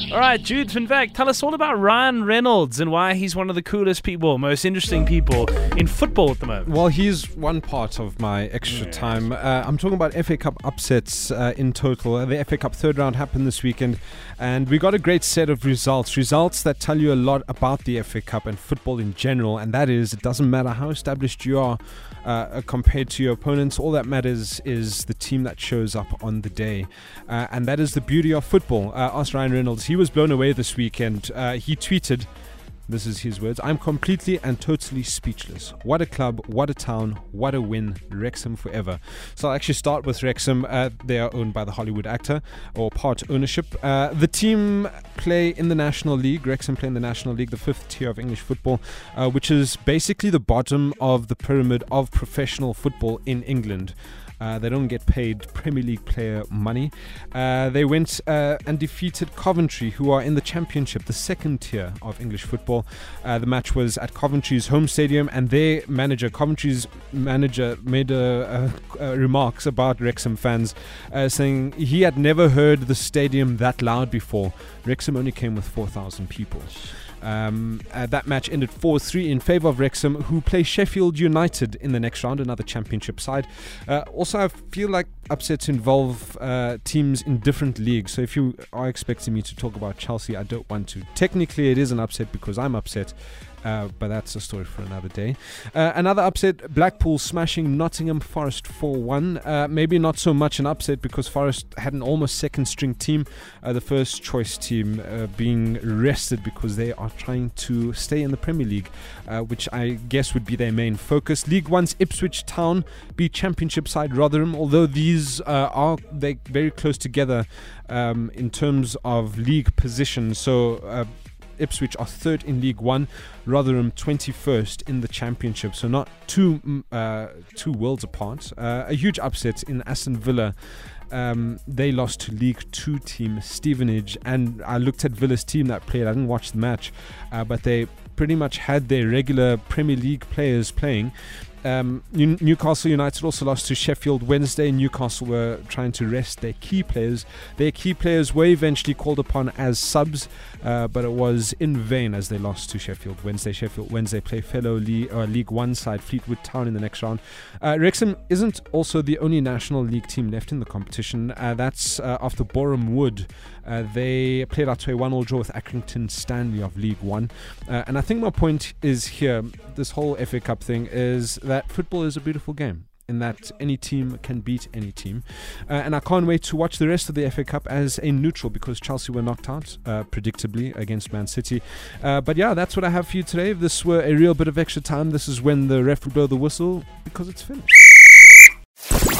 All right, Jude Van Veck, tell us all about Ryan Reynolds and why he's one of the coolest people, most interesting people in football at the moment. Well, he's one part of my extra time. Uh, I'm talking about FA Cup upsets uh, in total. The FA Cup third round happened this weekend, and we got a great set of results. Results that tell you a lot about the FA Cup and football in general, and that is it doesn't matter how established you are uh, compared to your opponents. All that matters is the team that shows up on the day. Uh, and that is the beauty of football. Uh, ask Ryan Reynolds. He was blown away this weekend. Uh, he tweeted, this is his words. I'm completely and totally speechless. What a club, what a town, what a win. Wrexham forever. So I'll actually start with Wrexham. Uh, they are owned by the Hollywood actor or part ownership. Uh, the team play in the National League. Wrexham play in the National League, the fifth tier of English football, uh, which is basically the bottom of the pyramid of professional football in England. Uh, they don't get paid Premier League player money. Uh, they went uh, and defeated Coventry, who are in the Championship, the second tier of English football. Uh, the match was at Coventry's home stadium, and their manager, Coventry's manager, made a, a, a remarks about Wrexham fans, uh, saying he had never heard the stadium that loud before. Wrexham only came with 4,000 people. Um, uh, that match ended 4 3 in favour of Wrexham, who play Sheffield United in the next round, another championship side. Uh, also, I feel like upsets involve uh, teams in different leagues. So if you are expecting me to talk about Chelsea, I don't want to. Technically, it is an upset because I'm upset. Uh, but that's a story for another day. Uh, another upset Blackpool smashing Nottingham Forest 4 1. Uh, maybe not so much an upset because Forest had an almost second string team, uh, the first choice team uh, being rested because they are trying to stay in the Premier League, uh, which I guess would be their main focus. League One's Ipswich Town beat Championship side Rotherham, although these are they very close together um, in terms of league position. So Ipswich are third in League One, Rotherham 21st in the Championship. So not two mm, uh, two worlds apart. Uh, a huge upset in Aston Villa. Um, they lost to League Two team Stevenage, and I looked at Villa's team that played. I didn't watch the match, uh, but they pretty much had their regular Premier League players playing. Um, Newcastle United also lost to Sheffield Wednesday. Newcastle were trying to rest their key players. Their key players were eventually called upon as subs, uh, but it was in vain as they lost to Sheffield Wednesday. Sheffield Wednesday play fellow League, uh, League One side Fleetwood Town in the next round. Uh, Wrexham isn't also the only National League team left in the competition. Uh, that's uh, after Boreham Wood. Uh, they played out to a one-all draw with Accrington Stanley of League One. and I think my point is here, this whole FA Cup thing, is that football is a beautiful game in that any team can beat any team. Uh, and I can't wait to watch the rest of the FA Cup as a neutral because Chelsea were knocked out uh, predictably against Man City. Uh, but yeah, that's what I have for you today. If this were a real bit of extra time, this is when the ref will blow the whistle because it's finished.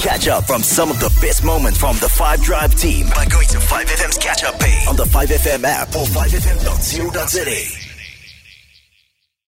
Catch up from some of the best moments from the 5 Drive team by going to 5FM's catch up page on the 5FM app or 5FM.co.za.